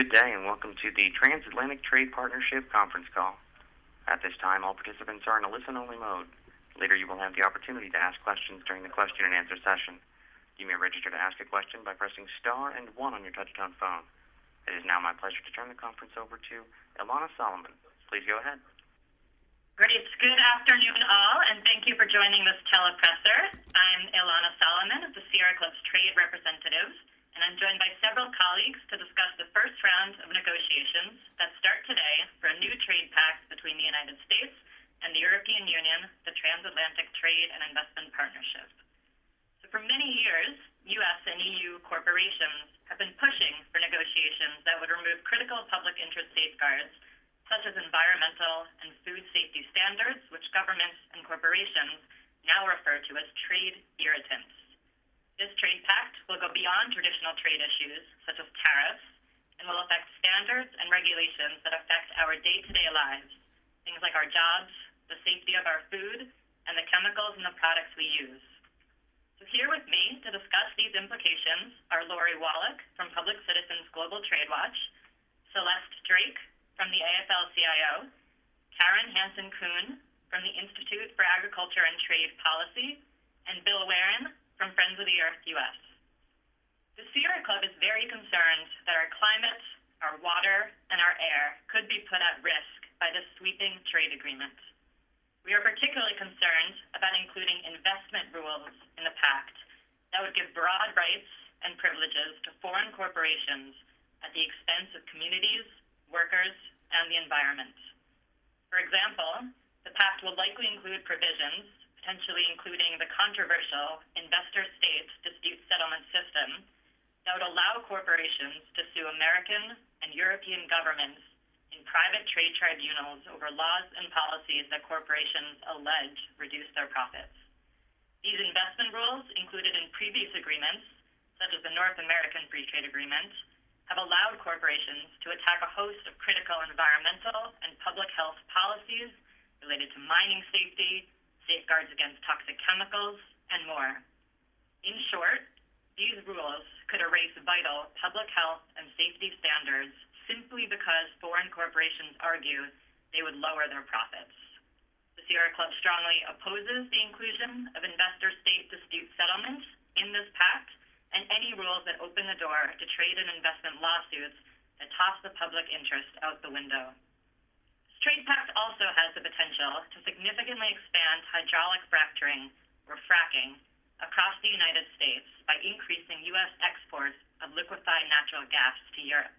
Good day, and welcome to the Transatlantic Trade Partnership conference call. At this time, all participants are in a listen-only mode. Later, you will have the opportunity to ask questions during the question and answer session. You may register to ask a question by pressing star and one on your touch-tone phone. It is now my pleasure to turn the conference over to Ilana Solomon. Please go ahead. Great. Good afternoon, all, and thank you for joining this telepresser. I'm Ilana Solomon of the Sierra Club's trade representatives, and I'm joined by several colleagues to discuss the first round of negotiations that start today for a new trade pact between the United States and the European Union, the Transatlantic Trade and Investment Partnership. So for many years, U.S. and EU corporations have been pushing for negotiations that would remove critical public interest safeguards such as environmental and food safety standards, which governments and corporations now refer to as trade irritants. This trade pact will go beyond traditional trade issues such as tariffs and will affect standards and regulations that affect our day-to-day lives, things like our jobs, the safety of our food, and the chemicals in the products we use. So here with me to discuss these implications are Lori Wallach from Public Citizens Global Trade Watch, Celeste Drake from the AFL-CIO, Karen Hansen-Kuhn from the Institute for Agriculture and Trade Policy, and Bill Waren from Friends of the Earth US. The Sierra Club is very concerned that our climate, our water, and our air could be put at risk by this sweeping trade agreement. We are particularly concerned about including investment rules in the pact that would give broad rights and privileges to foreign corporations at the expense of communities, workers, and the environment. For example, the pact will likely include provisions, potentially including the controversial investor state dispute settlement system, that would allow corporations to sue American and European governments in private trade tribunals over laws and policies that corporations allege reduce their profits. These investment rules, included in previous agreements, such as the North American Free Trade Agreement, have allowed corporations to attack a host of critical environmental and public health policies related to mining safety, safeguards against toxic chemicals, and more. In short, these rules could erase vital public health and safety standards simply because foreign corporations argue they would lower their profits. The Sierra Club strongly opposes the inclusion of investor state dispute settlements in this pact and any rules that open the door to trade and investment lawsuits that toss the public interest out the window. This trade pact also has the potential to significantly expand hydraulic fracturing, or fracking, across the United States by increasing U.S. exports of liquefied natural gas to Europe.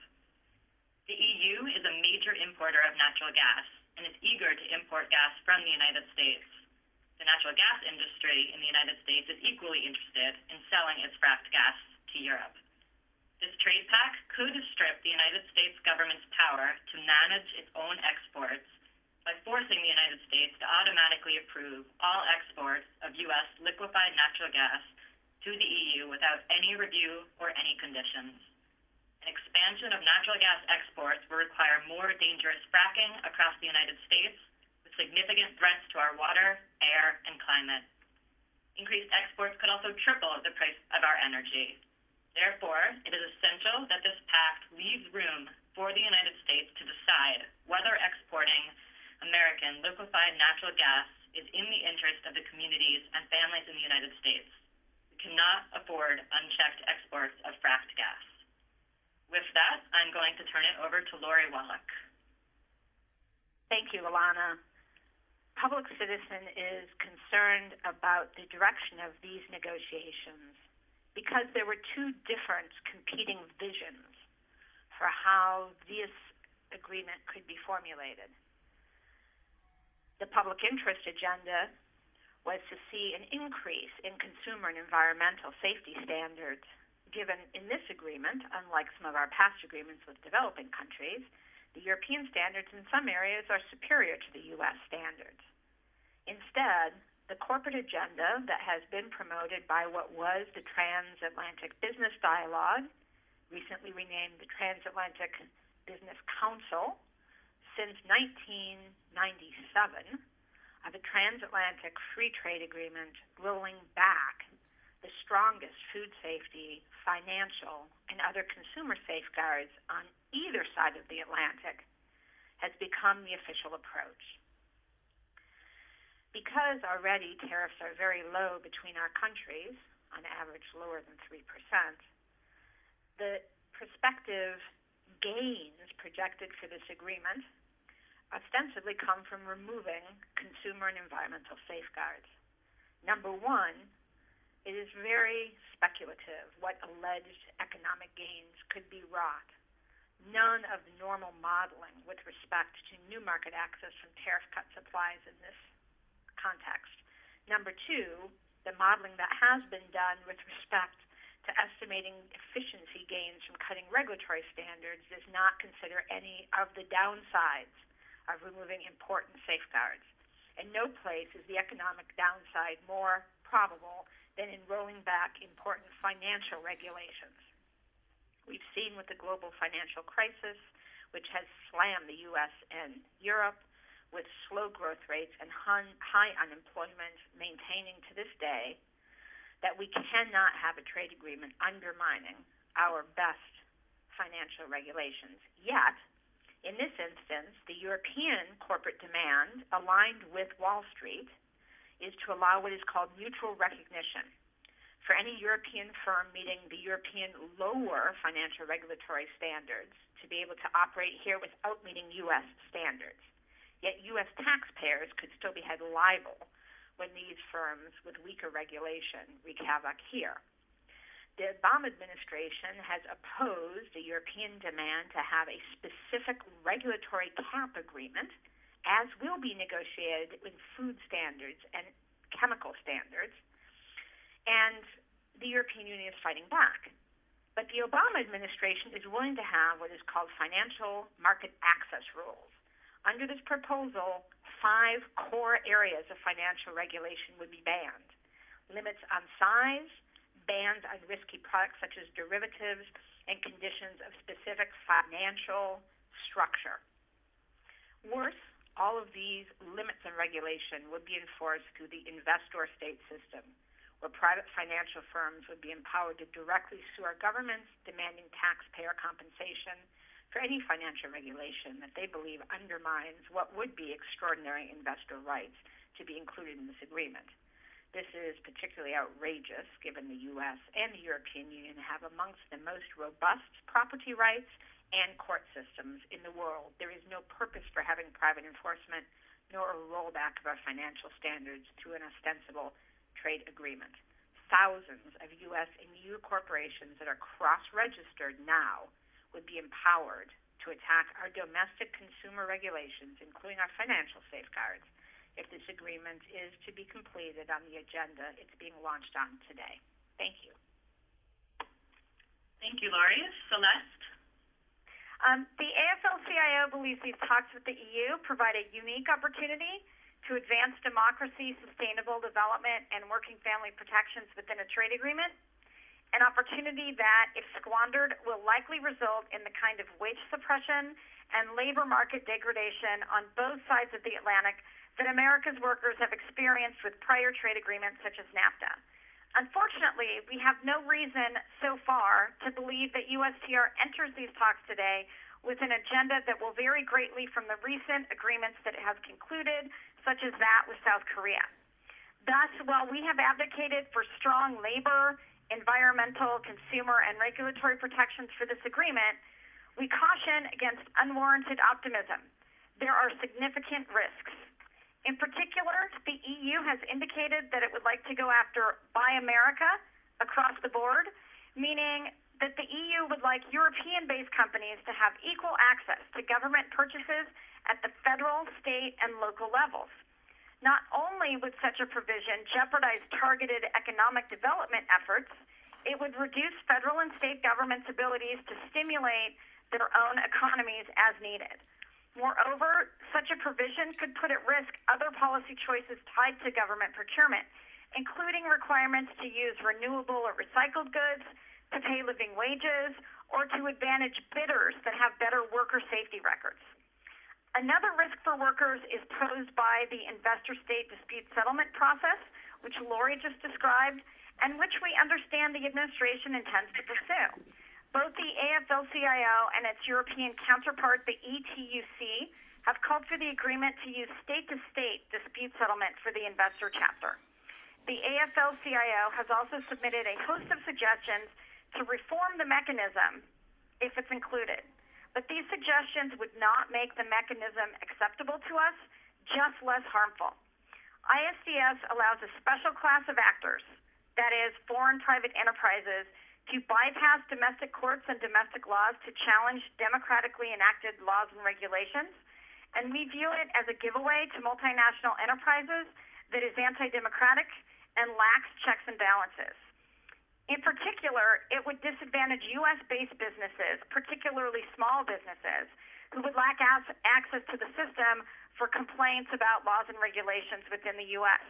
The EU is a major importer of natural gas and is eager to import gas from the United States the natural gas industry in the United States is equally interested in selling its fracked gas to Europe. This trade pact could strip the United States government's power to manage its own exports by forcing the United States to automatically approve all exports of U.S. liquefied natural gas to the EU without any review or any conditions. An expansion of natural gas exports will require more dangerous fracking across the United States with significant threats to our water, air, and climate. Increased exports could also triple the price of our energy. Therefore, it is essential that this pact leaves room for the United States to decide whether exporting American liquefied natural gas is in the interest of the communities and families in the United States. We cannot afford unchecked exports of fracked gas. With that, I'm going to turn it over to Lori Wallach. Thank you, Ilana public citizen is concerned about the direction of these negotiations because there were two different competing visions for how this agreement could be formulated. The public interest agenda was to see an increase in consumer and environmental safety standards, given in this agreement, unlike some of our past agreements with developing countries, the European standards in some areas are superior to the U.S. standards. Instead, corporate agenda that has been promoted by what was the Transatlantic Business Dialogue, recently renamed the Transatlantic Business Council, since 1997, of a transatlantic free trade agreement rolling back the strongest food safety, financial, and other consumer safeguards on either side of the Atlantic has become the official approach. Because already tariffs are very low between our countries, on average lower than 3%, the prospective gains projected for this agreement ostensibly come from removing consumer and environmental safeguards. Number one, it is very speculative what alleged economic gains could be wrought. None of the normal modeling with respect to new market access from tariff cut supplies in this context. Number two, the modeling that has been done with respect to estimating efficiency gains from cutting regulatory standards does not consider any of the downsides of removing important safeguards. In no place is the economic downside more probable than in rolling back important financial regulations. We've seen with the global financial crisis, which has slammed the U.S. and Europe with slow growth rates and high unemployment maintaining to this day, that we cannot have a trade agreement undermining our best financial regulations. Yet, in this instance, the European corporate demand, aligned with Wall Street, is to allow what is called mutual recognition for any European firm meeting the European lower financial regulatory standards to be able to operate here without meeting U.S. standards. Yet U.S. taxpayers could still be held liable when these firms with weaker regulation wreak havoc here. The Obama administration has opposed the European demand to have a specific regulatory cap agreement as will be negotiated with food standards and chemical standards, and the European Union is fighting back. But the Obama administration is willing to have what is called financial market access rules. Under this proposal, five core areas of financial regulation would be banned. Limits on size, bans on risky products such as derivatives, and conditions of specific financial structure. Worse, all of these limits and regulation would be enforced through the investor state system, where private financial firms would be empowered to directly sue our governments, demanding taxpayer compensation for any financial regulation that they believe undermines what would be extraordinary investor rights to be included in this agreement. This is particularly outrageous given the U.S. and the European Union have amongst the most robust property rights and court systems in the world. There is no purpose for having private enforcement nor a rollback of our financial standards through an ostensible trade agreement. Thousands of U.S. and EU corporations that are cross-registered now would be empowered to attack our domestic consumer regulations, including our financial safeguards, if this agreement is to be completed on the agenda it's being launched on today. Thank you. Thank you, Lori. Celeste? Um, the AFL-CIO believes these talks with the EU provide a unique opportunity to advance democracy, sustainable development, and working family protections within a trade agreement, an opportunity that, if squandered, will likely result in the kind of wage suppression and labor market degradation on both sides of the Atlantic that America's workers have experienced with prior trade agreements such as NAFTA. Unfortunately, we have no reason so far to believe that USTR enters these talks today with an agenda that will vary greatly from the recent agreements that it has concluded, such as that with South Korea. Thus, while we have advocated for strong labor, environmental, consumer, and regulatory protections for this agreement, we caution against unwarranted optimism. There are significant risks. In particular, the EU has indicated that it would like to go after Buy America across the board, meaning that the EU would like European-based companies to have equal access to government purchases at the federal, state, and local levels. Not only would such a provision jeopardize targeted economic development efforts, it would reduce federal and state governments' abilities to stimulate their own economies as needed. Moreover, such a provision could put at risk other policy choices tied to government procurement, including requirements to use renewable or recycled goods, to pay living wages, or to advantage bidders that have better worker safety records. Another risk for workers is posed by the investor state dispute settlement process, which Lori just described, and which we understand the administration intends to pursue. Both the AFL-CIO and its European counterpart, the ETUC, have called for the agreement to use state-to-state dispute settlement for the investor chapter. The AFL-CIO has also submitted a host of suggestions to reform the mechanism if it's included. But these suggestions would not make the mechanism acceptable to us, just less harmful. ISDS allows a special class of actors, that is, foreign private enterprises, to bypass domestic courts and domestic laws to challenge democratically enacted laws and regulations. And we view it as a giveaway to multinational enterprises that is anti-democratic and lacks checks and balances. In particular, it would disadvantage U.S.-based businesses, particularly small businesses, who would lack access to the system for complaints about laws and regulations within the U.S.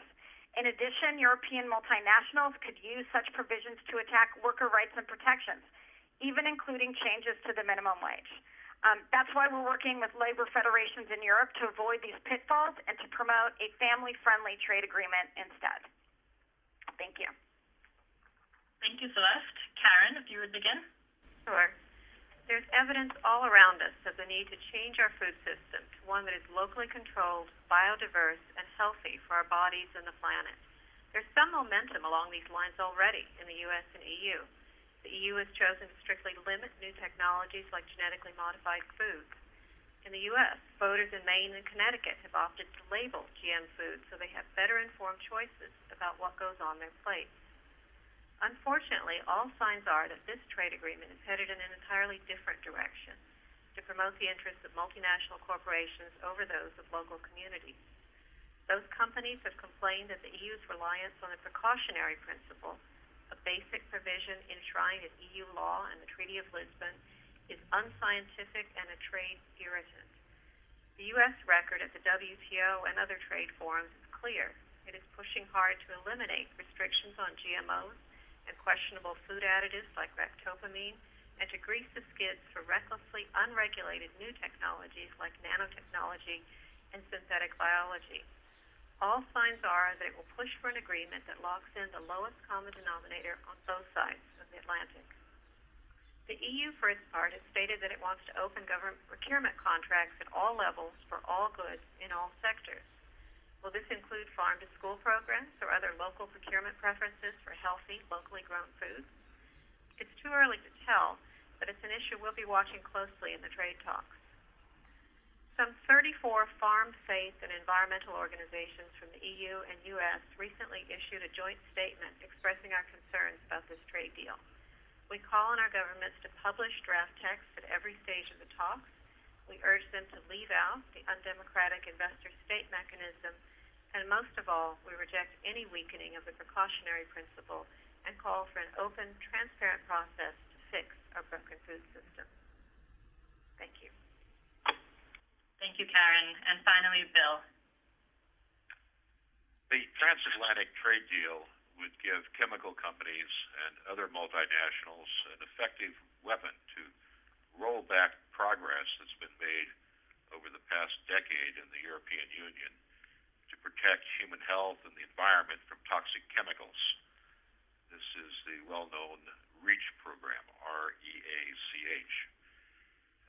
In addition, European multinationals could use such provisions to attack worker rights and protections, even including changes to the minimum wage. Um, that's why we're working with labor federations in Europe to avoid these pitfalls and to promote a family-friendly trade agreement instead. Thank you. Thank you, Celeste. Karen, if you would begin. Sure. There's evidence all around us of the need to change our food system to one that is locally controlled, biodiverse, and healthy for our bodies and the planet. There's some momentum along these lines already in the U.S. and EU. The EU has chosen to strictly limit new technologies like genetically modified foods. In the U.S., voters in Maine and Connecticut have opted to label GM foods so they have better informed choices about what goes on their plates. Unfortunately, all signs are that this trade agreement is headed in an entirely different direction to promote the interests of multinational corporations over those of local communities. Those companies have complained that the EU's reliance on the precautionary principle, a basic provision enshrined in EU law and the Treaty of Lisbon, is unscientific and a trade irritant. The U.S. record at the WTO and other trade forums is clear. It is pushing hard to eliminate restrictions on GMOs and questionable food additives like ractopamine and to grease the skids for recklessly unregulated new technologies like nanotechnology and synthetic biology. All signs are that it will push for an agreement that locks in the lowest common denominator on both sides of the Atlantic. The EU, for its part, has stated that it wants to open government procurement contracts at all levels for all goods in all sectors. Will this include farm to school programs or other local procurement preferences for healthy, locally grown foods? It's too early to tell, but it's an issue we'll be watching closely in the trade talks. Some 34 farm, faith, and environmental organizations from the EU and U.S. recently issued a joint statement expressing our concerns about this trade deal. We call on our governments to publish draft texts at every stage of the talks. We urge them to leave out the undemocratic investor state mechanism and most of all, we reject any weakening of the precautionary principle and call for an open, transparent process to fix our broken food system. Thank you. Thank you, Karen. And finally, Bill. The transatlantic trade deal would give chemical companies and other multinationals an effective weapon to roll back progress that's been made over the past decade in the European Union to protect human health and the environment from toxic chemicals. This is the well-known REACH program, R-E-A-C-H.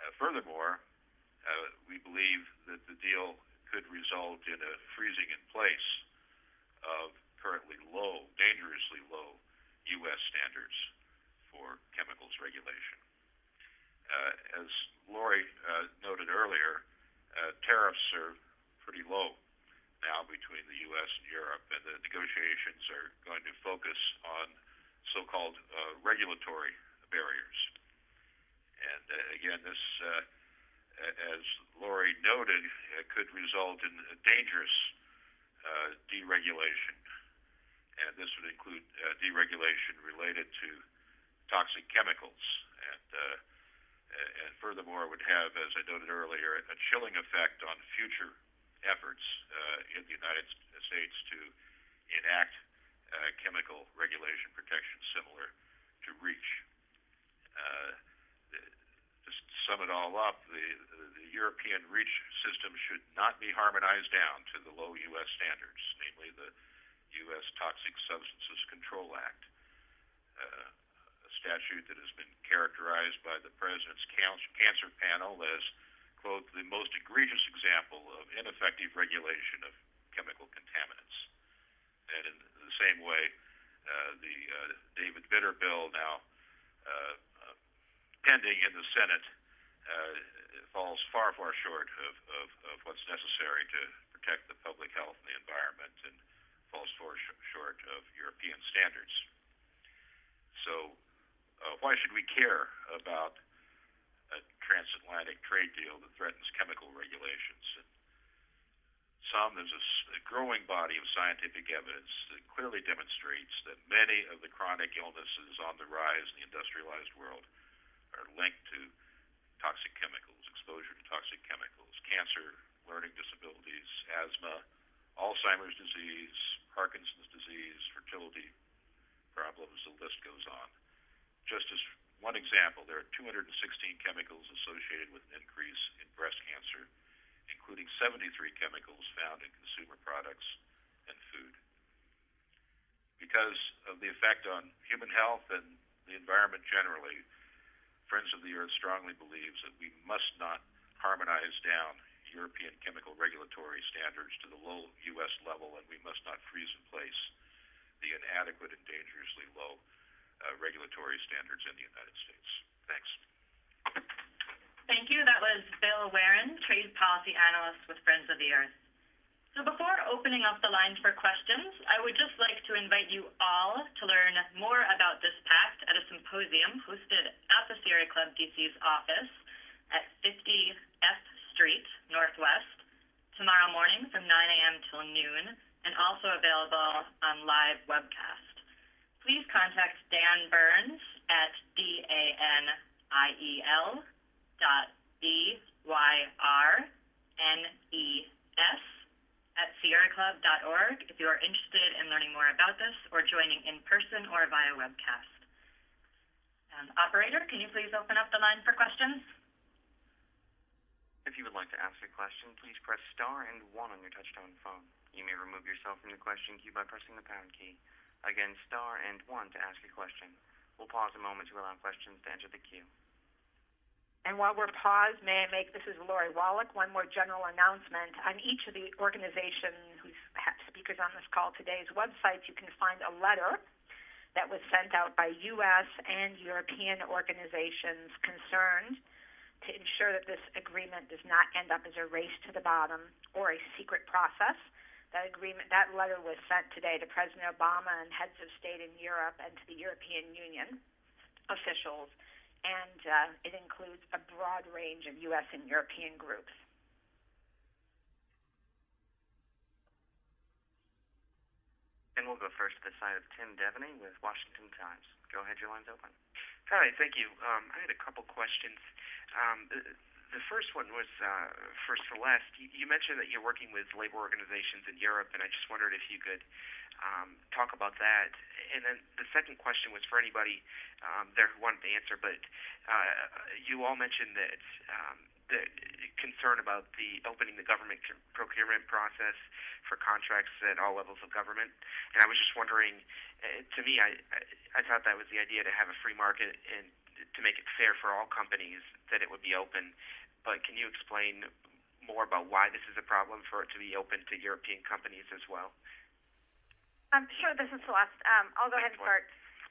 Uh, furthermore, uh, we believe that the deal could result in a freezing in place of currently low, dangerously low U.S. standards for chemicals regulation. Uh, as Lori uh, noted earlier, uh, tariffs are pretty low now between the U.S. and Europe, and the negotiations are going to focus on so-called uh, regulatory barriers. And uh, again, this, uh, as Lori noted, uh, could result in dangerous uh, deregulation, and this would include uh, deregulation related to toxic chemicals, and and furthermore would have, as I noted earlier, a chilling effect on future efforts uh, in the United States to enact uh, chemical regulation protection similar to REACH. Uh, just to sum it all up, the, the European REACH system should not be harmonized down to the low U.S. standards, namely the U.S. Toxic Substances Control Act, uh, statute that has been characterized by the President's Cancer Panel as, quote, the most egregious example of ineffective regulation of chemical contaminants. And in the same way, uh, the uh, David Vitter bill now uh, uh, pending in the Senate uh, falls far, far short of, of, of what's necessary to protect the public health and the environment and falls far sh- short of European standards. So, uh, why should we care about a transatlantic trade deal that threatens chemical regulations? And some, there's a, a growing body of scientific evidence that clearly demonstrates that many of the chronic illnesses on the rise in the industrialized world are linked to toxic chemicals, exposure to toxic chemicals, cancer, learning disabilities, asthma, Alzheimer's disease, Parkinson's disease, fertility problems, the list goes on. Just as one example, there are 216 chemicals associated with an increase in breast cancer, including 73 chemicals found in consumer products and food. Because of the effect on human health and the environment generally, Friends of the Earth strongly believes that we must not harmonize down European chemical regulatory standards to the low U.S. level, and we must not freeze in place the inadequate and dangerously low uh, regulatory standards in the United States. Thanks. Thank you. That was Bill Waren, Trade Policy Analyst with Friends of the Earth. So before opening up the line for questions, I would just like to invite you all to learn more about this pact at a symposium hosted at the Sierra Club DC's office at 50 F Street Northwest tomorrow morning from 9 a.m. till noon and also available on live webcast. Please contact Dan Byrnes at D-A-N-I-E-L dot B-Y-R-N-E-S at sierraclub.org if you are interested in learning more about this or joining in person or via webcast. Um, operator, can you please open up the line for questions? If you would like to ask a question, please press star and one on your touchtone phone. You may remove yourself from the question queue by pressing the pound key. Again, star and one to ask a question. We'll pause a moment to allow questions to enter the queue. And while we're paused, may I make, this is Lori Wallach, one more general announcement. On each of the organization whose speakers on this call today's websites, you can find a letter that was sent out by U.S. and European organizations concerned to ensure that this agreement does not end up as a race to the bottom or a secret process. That agreement, that letter was sent today to President Obama and heads of state in Europe and to the European Union officials and uh, it includes a broad range of U.S. and European groups. And we'll go first to the side of Tim Devaney with Washington Times. Go ahead, your line's open. Hi, thank you. Um, I had a couple questions. Um, the first one was uh, for Celeste. You, you mentioned that you're working with labor organizations in Europe, and I just wondered if you could um, talk about that. And then the second question was for anybody um, there who wanted to answer, but uh, you all mentioned that um, the concern about the opening the government procurement process for contracts at all levels of government. And I was just wondering, uh, to me, I, I I thought that was the idea to have a free market and to make it fair for all companies that it would be open. But can you explain more about why this is a problem for it to be open to European companies as well? Um, sure, this is Celeste. Um, I'll go ahead and start.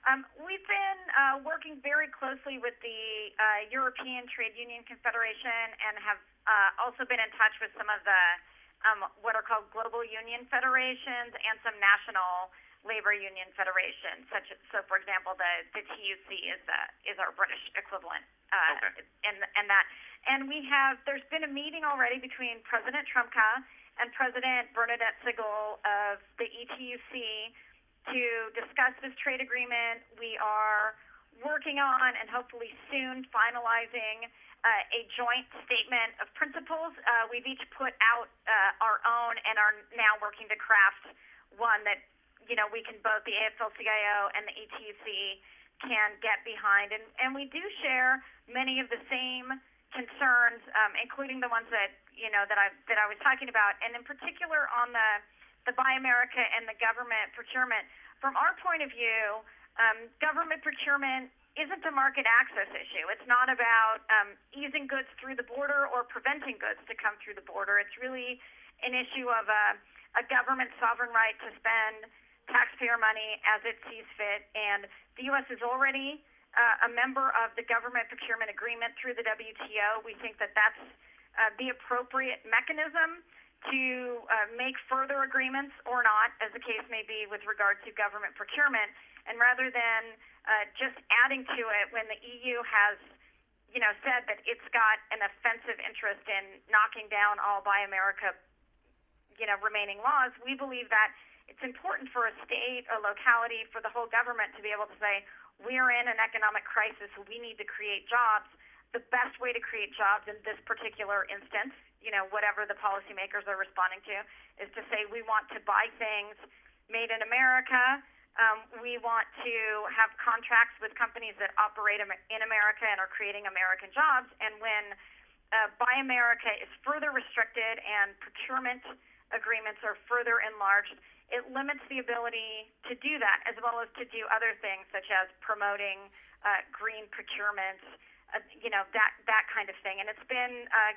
Um, we've been uh, working very closely with the uh, European Trade Union Confederation and have uh, also been in touch with some of the um, what are called global union federations and some national labor union federation, Such as, so, for example, the, the TUC is the, is our British equivalent, uh, okay. and and that. And we have there's been a meeting already between President Trumka and President Bernadette Ségol of the ETUC to discuss this trade agreement. We are working on and hopefully soon finalizing uh, a joint statement of principles. Uh, we've each put out uh, our own and are now working to craft one that you know we can both the AFL-CIO and the ETUC can get behind, and and we do share many of the same concerns, um, including the ones that you know that I that I was talking about, and in particular on the the Buy America and the government procurement. From our point of view, um, government procurement isn't a market access issue. It's not about um, easing goods through the border or preventing goods to come through the border. It's really an issue of a, a government sovereign right to spend taxpayer money as it sees fit. And the U.S. is already uh, a member of the government procurement agreement through the WTO. We think that that's uh, the appropriate mechanism to uh, make further agreements or not, as the case may be with regard to government procurement. And rather than uh, just adding to it when the EU has, you know, said that it's got an offensive interest in knocking down all Buy America, you know, remaining laws, we believe that it's important for a state, or locality, for the whole government to be able to say, we're in an economic crisis, we need to create jobs. The best way to create jobs in this particular instance, you know, whatever the policymakers are responding to, is to say we want to buy things made in America. Um, we want to have contracts with companies that operate in America and are creating American jobs. And when uh, Buy America is further restricted and procurement agreements are further enlarged, it limits the ability to do that, as well as to do other things such as promoting uh, green procurement, uh, you know, that that kind of thing. And it's been, uh,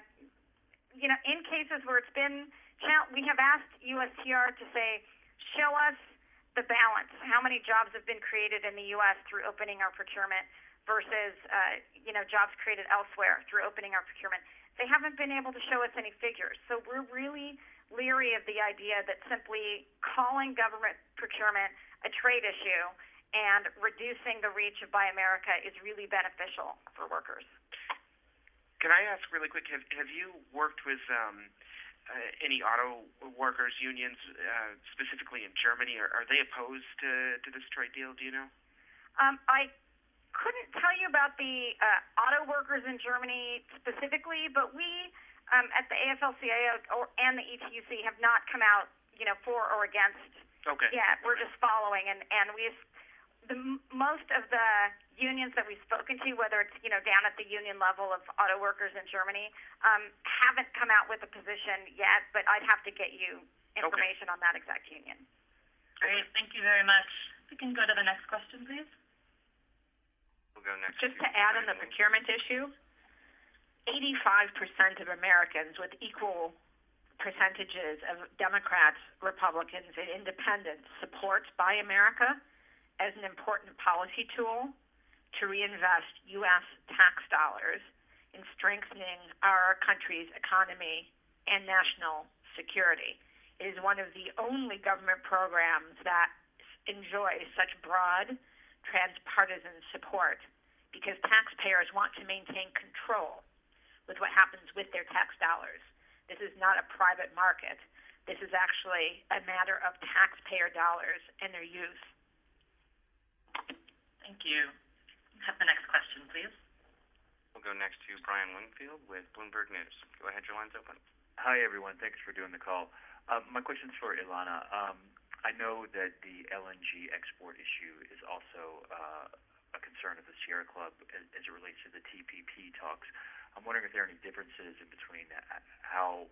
you know, in cases where it's been, we have asked USTR to say, show us the balance. How many jobs have been created in the U.S. through opening our procurement versus, uh, you know, jobs created elsewhere through opening our procurement? They haven't been able to show us any figures. So we're really leery of the idea that simply calling government procurement a trade issue and reducing the reach of Buy America is really beneficial for workers. Can I ask really quick? Have have you worked with um, uh, any auto workers unions, uh, specifically in Germany? Are, are they opposed to to this trade deal? Do you know? Um, I couldn't tell you about the uh, auto workers in Germany specifically, but we um, at the AFL-CIO or, and the ETUC have not come out, you know, for or against okay. yet. We're just following, and and we've the most of the unions that we've spoken to, whether it's you know down at the union level of auto workers in Germany, um, haven't come out with a position yet. But I'd have to get you information okay. on that exact union. Great, thank you very much. We can go to the next question, please. We'll go next. Just to add on the procurement issue, 85% of Americans with equal percentages of Democrats, Republicans, and independents support Buy America as an important policy tool to reinvest U.S. tax dollars in strengthening our country's economy and national security. It is one of the only government programs that enjoys such broad, transpartisan support because taxpayers want to maintain control with what happens with their tax dollars. This is not a private market. This is actually a matter of taxpayer dollars and their use. Thank you. Have the next question, please. We'll go next to Brian Wingfield with Bloomberg News. Go ahead, your line's open. Hi, everyone. Thanks for doing the call. Um, my question's for Ilana. Um, I know that the LNG export issue is also uh, a concern of the Sierra Club as, as it relates to the TPP talks. I'm wondering if there are any differences in between how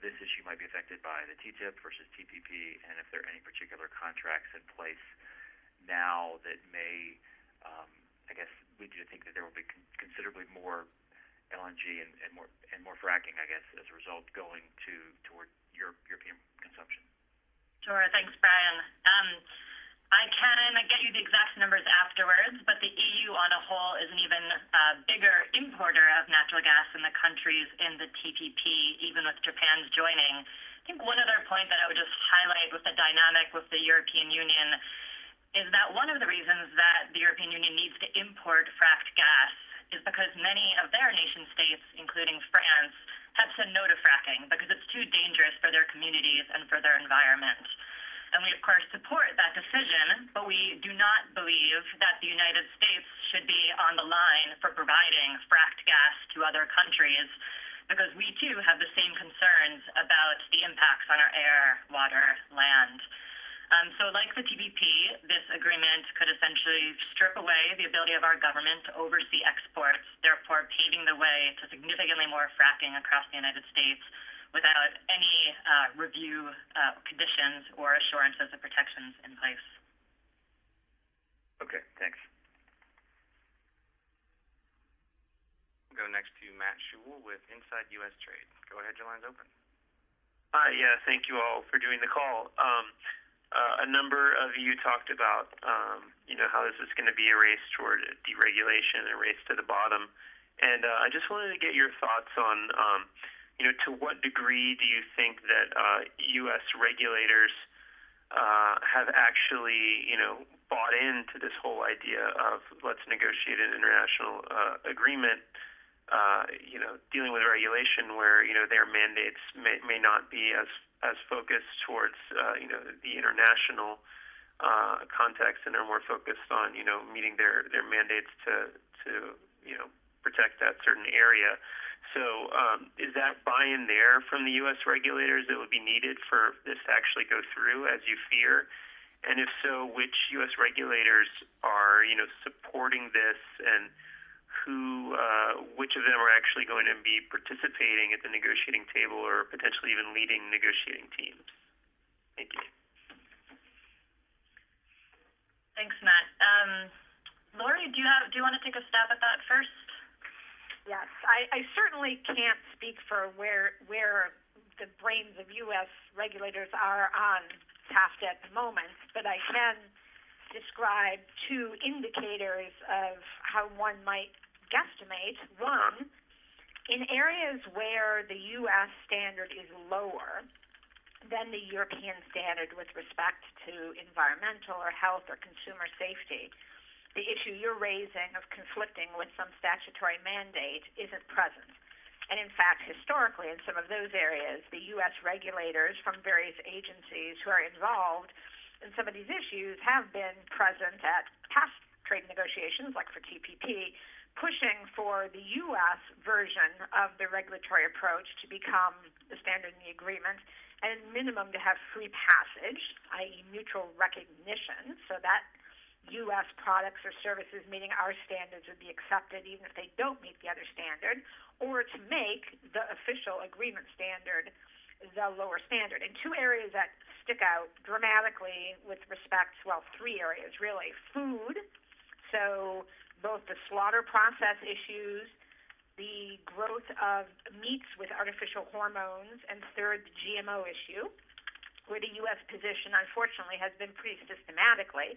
this issue might be affected by the TTIP versus TPP, and if there are any particular contracts in place now that may, um, I guess, lead you to think that there will be con- considerably more LNG and, and more and more fracking, I guess, as a result, going to toward Europe, European consumption. Sure. Thanks, Brian. Um, I can get you the exact numbers afterwards, but the EU on a whole is an even uh, bigger importer of natural gas in the countries in the TPP, even with Japan's joining. I think one other point that I would just highlight with the dynamic with the European Union is that one of the reasons that the European Union needs to import fracked gas is because many of their nation states, including France, have said no to fracking because it's too dangerous for their communities and for their environment and we of course support that decision, but we do not believe that the United States should be on the line for providing fracked gas to other countries because we too have the same concerns about the impacts on our air, water, land. Um, so, like the TPP, this agreement could essentially strip away the ability of our government to oversee exports, therefore paving the way to significantly more fracking across the United States without any uh, review uh, conditions or assurances of protections in place. Okay, thanks. We'll go next to Matt Schewel with Inside U.S. Trade. Go ahead, your line's open. Hi, yeah, thank you all for doing the call. Um, uh, a number of you talked about, um, you know, how this is going to be a race toward deregulation, a race to the bottom, and uh, I just wanted to get your thoughts on, um, you know, to what degree do you think that uh, U.S. regulators uh, have actually, you know, bought into this whole idea of let's negotiate an international uh, agreement uh, you know, dealing with regulation where, you know, their mandates may, may not be as, as focused towards, uh, you know, the international, uh, context and are more focused on, you know, meeting their, their mandates to, to, you know, protect that certain area. So, um, is that buy-in there from the U.S. regulators that would be needed for this to actually go through as you fear? And if so, which U.S. regulators are, you know, supporting this and, who, uh, which of them are actually going to be participating at the negotiating table or potentially even leading negotiating teams? Thank you. Thanks, Matt. Um, Lori, do you have do you want to take a stab at that first? Yes, I, I certainly can't speak for where where the brains of U.S. regulators are on TAFTA at the moment, but I can describe two indicators of how one might guesstimate. One, in areas where the U.S. standard is lower than the European standard with respect to environmental or health or consumer safety, the issue you're raising of conflicting with some statutory mandate isn't present. And in fact, historically, in some of those areas, the U.S. regulators from various agencies who are involved in some of these issues have been present at past trade negotiations, like for TPP, pushing for the U.S. version of the regulatory approach to become the standard in the agreement, and minimum to have free passage, i.e., mutual recognition, so that U.S. products or services meeting our standards would be accepted even if they don't meet the other standard, or to make the official agreement standard the lower standard. And two areas that stick out dramatically with respect, well, three areas really. Food, so both the slaughter process issues, the growth of meats with artificial hormones, and third, the GMO issue, where the U.S. position, unfortunately, has been pretty systematically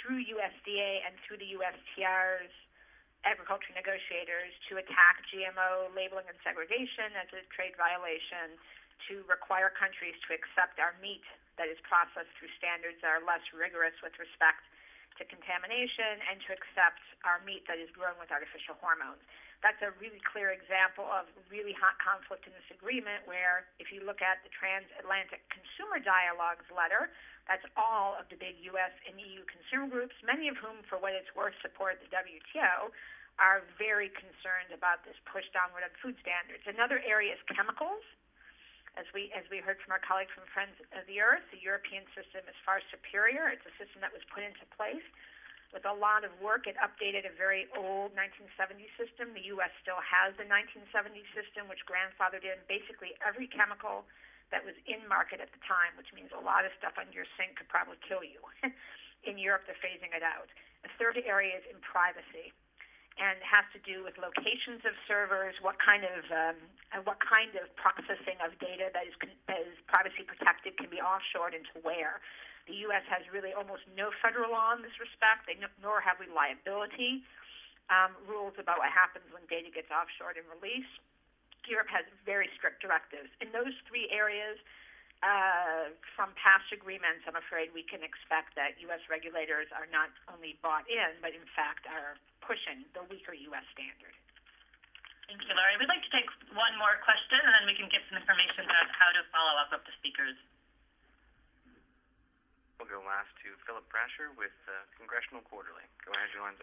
through USDA and through the USTR's agriculture negotiators to attack GMO labeling and segregation as a trade violation, to require countries to accept our meat that is processed through standards that are less rigorous with respect to contamination and to accept our meat that is grown with artificial hormones. That's a really clear example of really hot conflict in this agreement where if you look at the Transatlantic Consumer Dialogues letter, that's all of the big U.S. and EU consumer groups, many of whom, for what it's worth, support the WTO, are very concerned about this push downward on food standards. Another area is chemicals. As we, as we heard from our colleague from Friends of the Earth, the European system is far superior. It's a system that was put into place with a lot of work. It updated a very old 1970 system. The U.S. still has the 1970 system, which grandfathered in basically every chemical that was in market at the time, which means a lot of stuff under your sink could probably kill you. in Europe, they're phasing it out. The third area is in privacy and has to do with locations of servers, what kind of um, what kind of processing of data that is, that is privacy protected can be offshored into where. The U.S. has really almost no federal law in this respect, nor have we liability um, rules about what happens when data gets offshored and released. Europe has very strict directives. In those three areas, uh, from past agreements, I'm afraid we can expect that U.S. regulators are not only bought in, but in fact are pushing the weaker U.S. standard. Thank you, Lori. We'd like to take one more question, and then we can get some information about how to follow up with the speakers. We'll go last to Philip Brasher with uh, Congressional Quarterly. Go ahead, your line's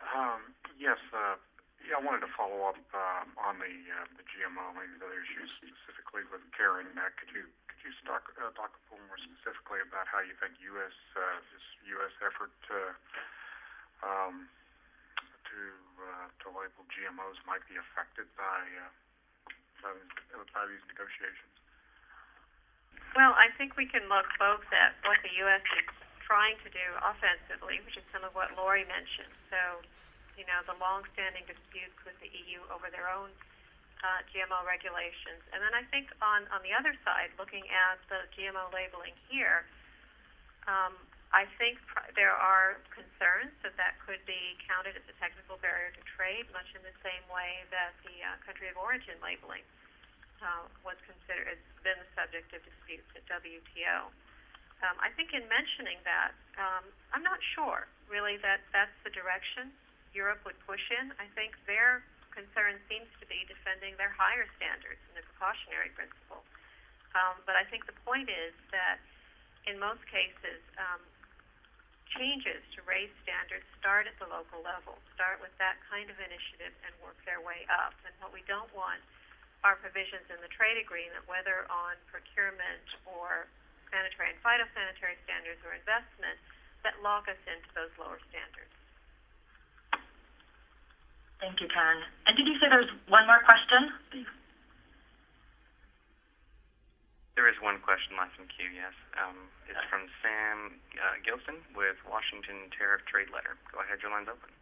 Um, yes, uh, yeah, I wanted to follow up um, on the uh, the GMO and the other issues specifically with Karen. Uh, could you could you talk uh, talk a little more specifically about how you think U.S. Uh, this U.S. effort to um, to uh, to label GMOs might be affected by uh, by by these negotiations? Well, I think we can look both at what the U.S. is trying to do offensively, which is some of what Lori mentioned. So, you know, the long-standing disputes with the EU over their own uh, GMO regulations. And then I think on, on the other side, looking at the GMO labeling here, um, I think pr- there are concerns that that could be counted as a technical barrier to trade, much in the same way that the uh, country of origin labeling was considered has been the subject of disputes at WTO. Um, I think in mentioning that, um, I'm not sure really that that's the direction Europe would push in. I think their concern seems to be defending their higher standards and the precautionary principle. Um, but I think the point is that in most cases, um, changes to raise standards start at the local level, start with that kind of initiative and work their way up. And what we don't want are provisions in the trade agreement, whether on procurement or sanitary and phytosanitary standards or investment, that lock us into those lower standards. Thank you, Karen. And did you say there's one more question? There is one question left in queue, yes. Um, it's from Sam uh, Gilson with Washington Tariff Trade Letter. Go ahead, your line's open.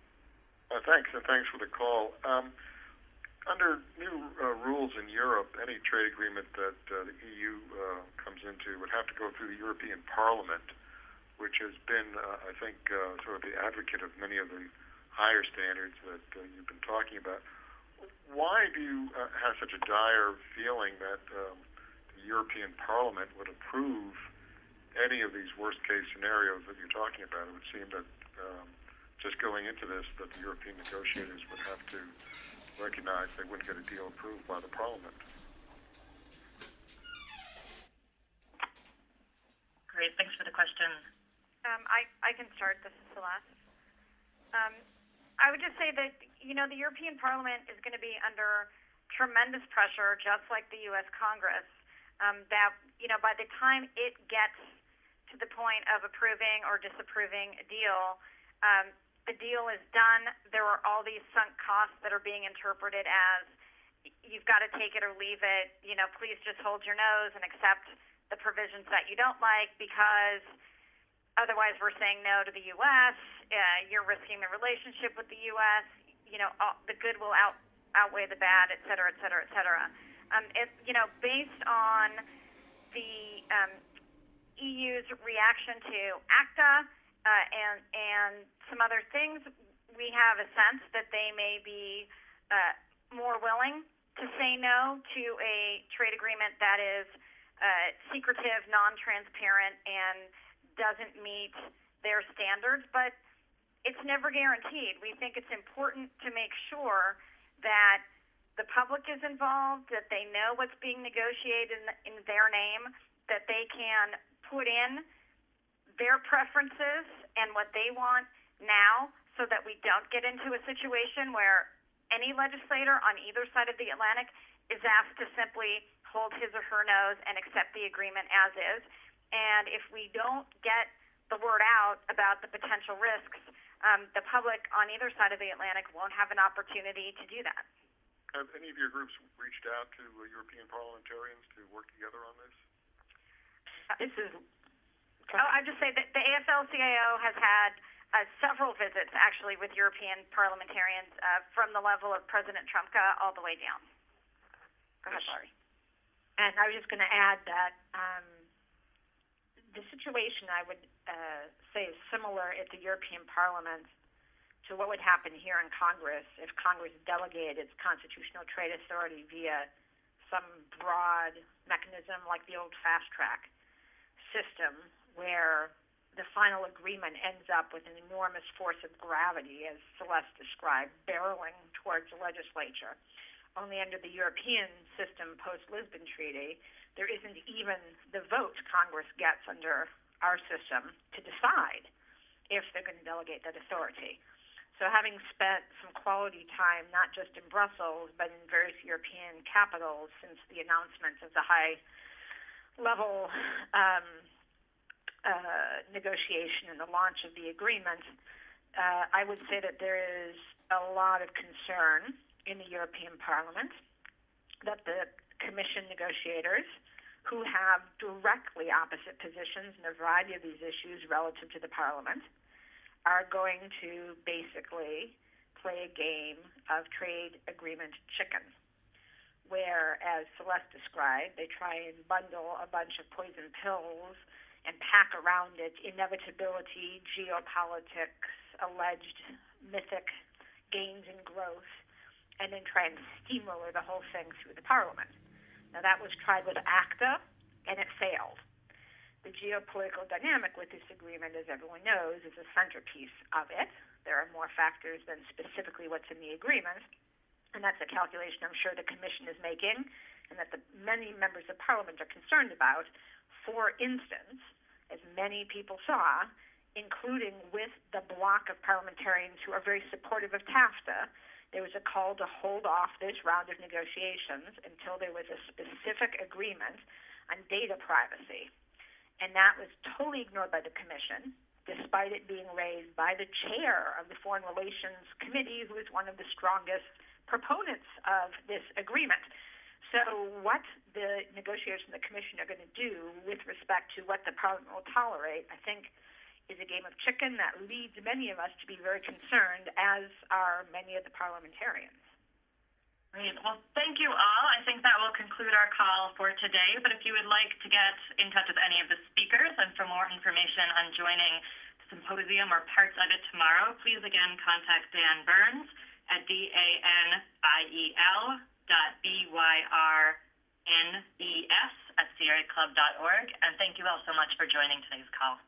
Uh, thanks, and thanks for the call. Um, under new uh, rules in Europe, any trade agreement that uh, the EU uh, comes into would have to go through the European Parliament, which has been, uh, I think, uh, sort of the advocate of many of the higher standards that uh, you've been talking about. Why do you uh, have such a dire feeling that um, the European Parliament would approve any of these worst case scenarios that you're talking about? It would seem that um, just going into this, that the European negotiators would have to recognize they wouldn't get a deal approved by the Parliament. Great, thanks for the question. Um, I, I can start. This is Celeste. Um, I would just say that, you know, the European Parliament is going to be under tremendous pressure, just like the U.S. Congress, um, that, you know, by the time it gets to the point of approving or disapproving a deal, um, the deal is done. There are all these sunk costs that are being interpreted as you've got to take it or leave it. You know, please just hold your nose and accept the provisions that you don't like because otherwise we're saying no to the U.S. Uh, you're risking the relationship with the U.S. You know, all, the good will out outweigh the bad, et cetera, et cetera, et cetera. Um, it, you know, based on the um, EU's reaction to ACTA uh, and and some other things, we have a sense that they may be uh, more willing to say no to a trade agreement that is uh, secretive, non-transparent, and doesn't meet their standards. But it's never guaranteed. We think it's important to make sure that the public is involved, that they know what's being negotiated in, in their name, that they can put in their preferences and what they want now so that we don't get into a situation where any legislator on either side of the Atlantic is asked to simply hold his or her nose and accept the agreement as is. And if we don't get the word out about the potential risks, um, the public on either side of the Atlantic won't have an opportunity to do that. Have any of your groups reached out to uh, European parliamentarians to work together on this? This is Oh, I just say that the AFL-CIO has had uh, several visits actually with European parliamentarians uh, from the level of President Trumka all the way down. Go ahead, Lori. And I was just going to add that um, the situation, I would uh, say, is similar at the European Parliament to what would happen here in Congress if Congress delegated its constitutional trade authority via some broad mechanism like the old fast track system where the final agreement ends up with an enormous force of gravity, as Celeste described, barreling towards the legislature. Only under the European system post Lisbon Treaty, there isn't even the vote Congress gets under our system to decide if they're going to delegate that authority. So, having spent some quality time not just in Brussels but in various European capitals since the announcement of the high level um, uh, negotiation and the launch of the agreement, uh, I would say that there is a lot of concern in the European Parliament that the commission negotiators who have directly opposite positions in a variety of these issues relative to the parliament are going to basically play a game of trade agreement chicken, where, as Celeste described, they try and bundle a bunch of poison pills and pack around it inevitability, geopolitics, alleged mythic gains and growth, and then try and steamroller the whole thing through the parliament. Now, that was tried with ACTA, and it failed. The geopolitical dynamic with this agreement, as everyone knows, is a centerpiece of it. There are more factors than specifically what's in the agreement, and that's a calculation I'm sure the Commission is making, and that the many members of Parliament are concerned about. For instance, as many people saw, including with the block of parliamentarians who are very supportive of TAFTA, there was a call to hold off this round of negotiations until there was a specific agreement on data privacy. And that was totally ignored by the Commission, despite it being raised by the chair of the Foreign Relations Committee, who is one of the strongest proponents of this agreement. So, what the negotiators and the Commission are going to do with respect to what the Parliament will tolerate, I think, is a game of chicken that leads many of us to be very concerned, as are many of the parliamentarians. Great. Well, thank you all. I think that will conclude our call for today. But if you would like to get in touch with any of the speakers and for more information on joining the symposium or parts of it tomorrow, please again contact Dan Byrnes at D-A-N-I-E-L dot B-Y-R-N-E-S at sierraclub.org. And thank you all so much for joining today's call.